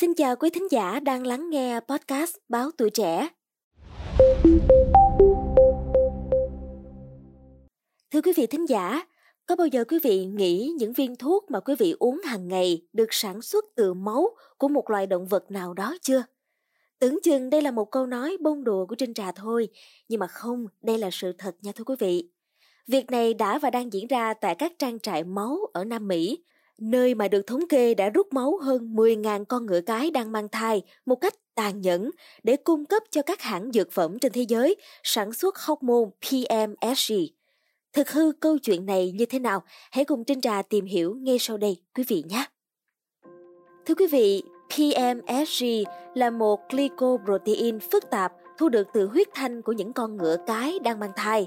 Xin chào quý thính giả đang lắng nghe podcast Báo Tuổi Trẻ. Thưa quý vị thính giả, có bao giờ quý vị nghĩ những viên thuốc mà quý vị uống hàng ngày được sản xuất từ máu của một loài động vật nào đó chưa? Tưởng chừng đây là một câu nói bông đùa của Trinh Trà thôi, nhưng mà không, đây là sự thật nha thưa quý vị. Việc này đã và đang diễn ra tại các trang trại máu ở Nam Mỹ, nơi mà được thống kê đã rút máu hơn 10.000 con ngựa cái đang mang thai một cách tàn nhẫn để cung cấp cho các hãng dược phẩm trên thế giới sản xuất hormone PMSG. Thực hư câu chuyện này như thế nào? Hãy cùng Trinh Trà tìm hiểu ngay sau đây quý vị nhé. Thưa quý vị, PMSG là một glycoprotein phức tạp thu được từ huyết thanh của những con ngựa cái đang mang thai.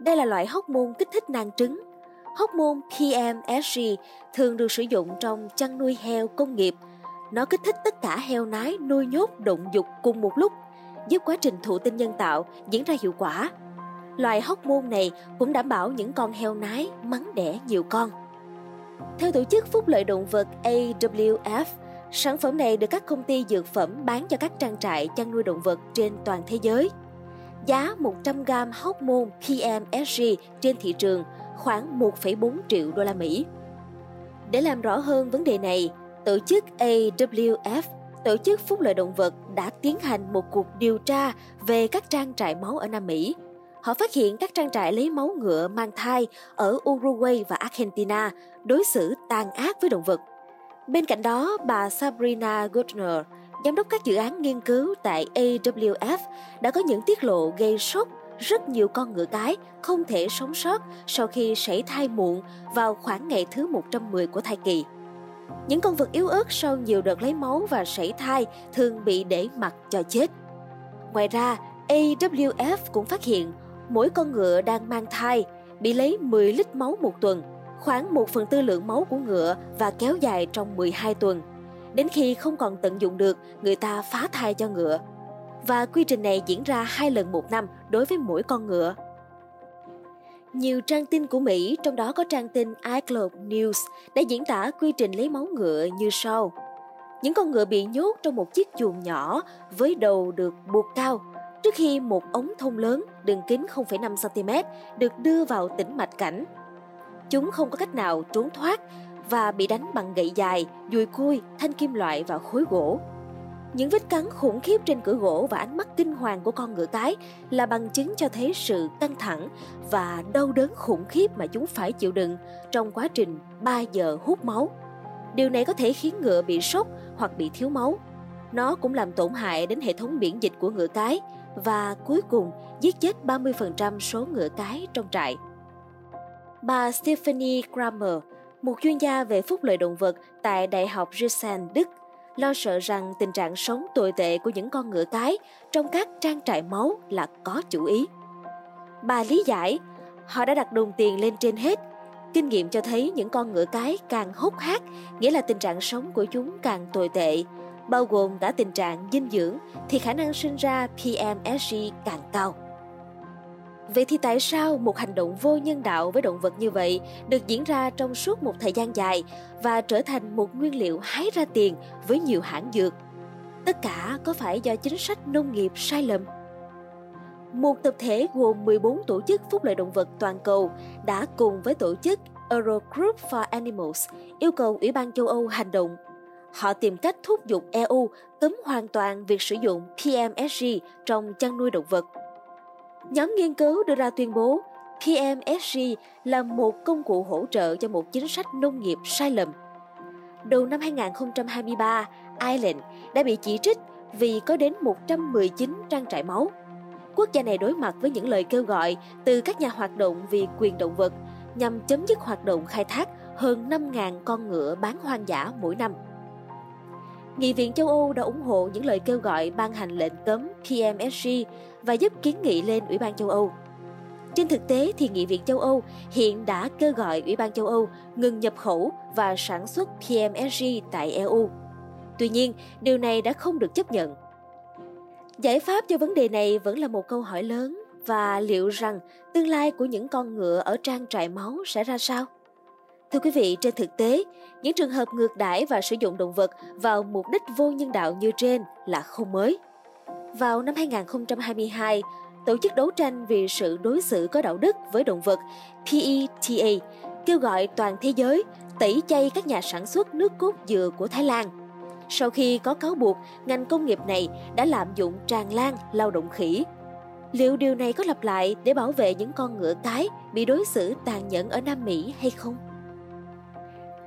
Đây là loại hormone kích thích nang trứng Hormone PMSG thường được sử dụng trong chăn nuôi heo công nghiệp. Nó kích thích tất cả heo nái nuôi nhốt động dục cùng một lúc, giúp quá trình thụ tinh nhân tạo diễn ra hiệu quả. Loại hormone này cũng đảm bảo những con heo nái mắng đẻ nhiều con. Theo Tổ chức Phúc lợi Động vật AWF, sản phẩm này được các công ty dược phẩm bán cho các trang trại chăn nuôi động vật trên toàn thế giới. Giá 100 gram hormone PMSG trên thị trường khoảng 1,4 triệu đô la Mỹ. Để làm rõ hơn vấn đề này, tổ chức AWF, tổ chức phúc lợi động vật đã tiến hành một cuộc điều tra về các trang trại máu ở Nam Mỹ. Họ phát hiện các trang trại lấy máu ngựa mang thai ở Uruguay và Argentina đối xử tàn ác với động vật. Bên cạnh đó, bà Sabrina Gutner, giám đốc các dự án nghiên cứu tại AWF, đã có những tiết lộ gây sốc rất nhiều con ngựa cái không thể sống sót sau khi sảy thai muộn vào khoảng ngày thứ 110 của thai kỳ. Những con vật yếu ớt sau nhiều đợt lấy máu và sảy thai thường bị để mặc cho chết. Ngoài ra, AWF cũng phát hiện mỗi con ngựa đang mang thai bị lấy 10 lít máu một tuần, khoảng 1 phần tư lượng máu của ngựa và kéo dài trong 12 tuần. Đến khi không còn tận dụng được, người ta phá thai cho ngựa và quy trình này diễn ra hai lần một năm đối với mỗi con ngựa. Nhiều trang tin của Mỹ, trong đó có trang tin iGlobe News, đã diễn tả quy trình lấy máu ngựa như sau. Những con ngựa bị nhốt trong một chiếc chuồng nhỏ với đầu được buộc cao trước khi một ống thông lớn đường kính 0,5cm được đưa vào tĩnh mạch cảnh. Chúng không có cách nào trốn thoát và bị đánh bằng gậy dài, dùi cui, thanh kim loại và khối gỗ. Những vết cắn khủng khiếp trên cửa gỗ và ánh mắt kinh hoàng của con ngựa cái là bằng chứng cho thấy sự căng thẳng và đau đớn khủng khiếp mà chúng phải chịu đựng trong quá trình 3 giờ hút máu. Điều này có thể khiến ngựa bị sốc hoặc bị thiếu máu. Nó cũng làm tổn hại đến hệ thống miễn dịch của ngựa cái và cuối cùng giết chết 30% số ngựa cái trong trại. Bà Stephanie Kramer, một chuyên gia về phúc lợi động vật tại Đại học Giessen, Đức, lo sợ rằng tình trạng sống tồi tệ của những con ngựa cái trong các trang trại máu là có chủ ý. Bà lý giải, họ đã đặt đồng tiền lên trên hết. Kinh nghiệm cho thấy những con ngựa cái càng hút hác, nghĩa là tình trạng sống của chúng càng tồi tệ, bao gồm cả tình trạng dinh dưỡng thì khả năng sinh ra PMSG càng cao. Vậy thì tại sao một hành động vô nhân đạo với động vật như vậy được diễn ra trong suốt một thời gian dài và trở thành một nguyên liệu hái ra tiền với nhiều hãng dược? Tất cả có phải do chính sách nông nghiệp sai lầm? Một tập thể gồm 14 tổ chức phúc lợi động vật toàn cầu đã cùng với tổ chức Eurogroup for Animals yêu cầu Ủy ban châu Âu hành động. Họ tìm cách thúc giục EU cấm hoàn toàn việc sử dụng PMSG trong chăn nuôi động vật – Nhóm nghiên cứu đưa ra tuyên bố PMSG là một công cụ hỗ trợ cho một chính sách nông nghiệp sai lầm. Đầu năm 2023, Ireland đã bị chỉ trích vì có đến 119 trang trại máu. Quốc gia này đối mặt với những lời kêu gọi từ các nhà hoạt động vì quyền động vật nhằm chấm dứt hoạt động khai thác hơn 5.000 con ngựa bán hoang dã mỗi năm. Nghị viện châu Âu đã ủng hộ những lời kêu gọi ban hành lệnh cấm PMSG và giúp kiến nghị lên Ủy ban châu Âu. Trên thực tế thì Nghị viện châu Âu hiện đã kêu gọi Ủy ban châu Âu ngừng nhập khẩu và sản xuất PMSG tại EU. Tuy nhiên, điều này đã không được chấp nhận. Giải pháp cho vấn đề này vẫn là một câu hỏi lớn và liệu rằng tương lai của những con ngựa ở trang trại máu sẽ ra sao? Thưa quý vị, trên thực tế, những trường hợp ngược đãi và sử dụng động vật vào mục đích vô nhân đạo như trên là không mới. Vào năm 2022, Tổ chức đấu tranh vì sự đối xử có đạo đức với động vật PETA kêu gọi toàn thế giới tẩy chay các nhà sản xuất nước cốt dừa của Thái Lan. Sau khi có cáo buộc ngành công nghiệp này đã lạm dụng tràn lan lao động khỉ. Liệu điều này có lặp lại để bảo vệ những con ngựa cái bị đối xử tàn nhẫn ở Nam Mỹ hay không?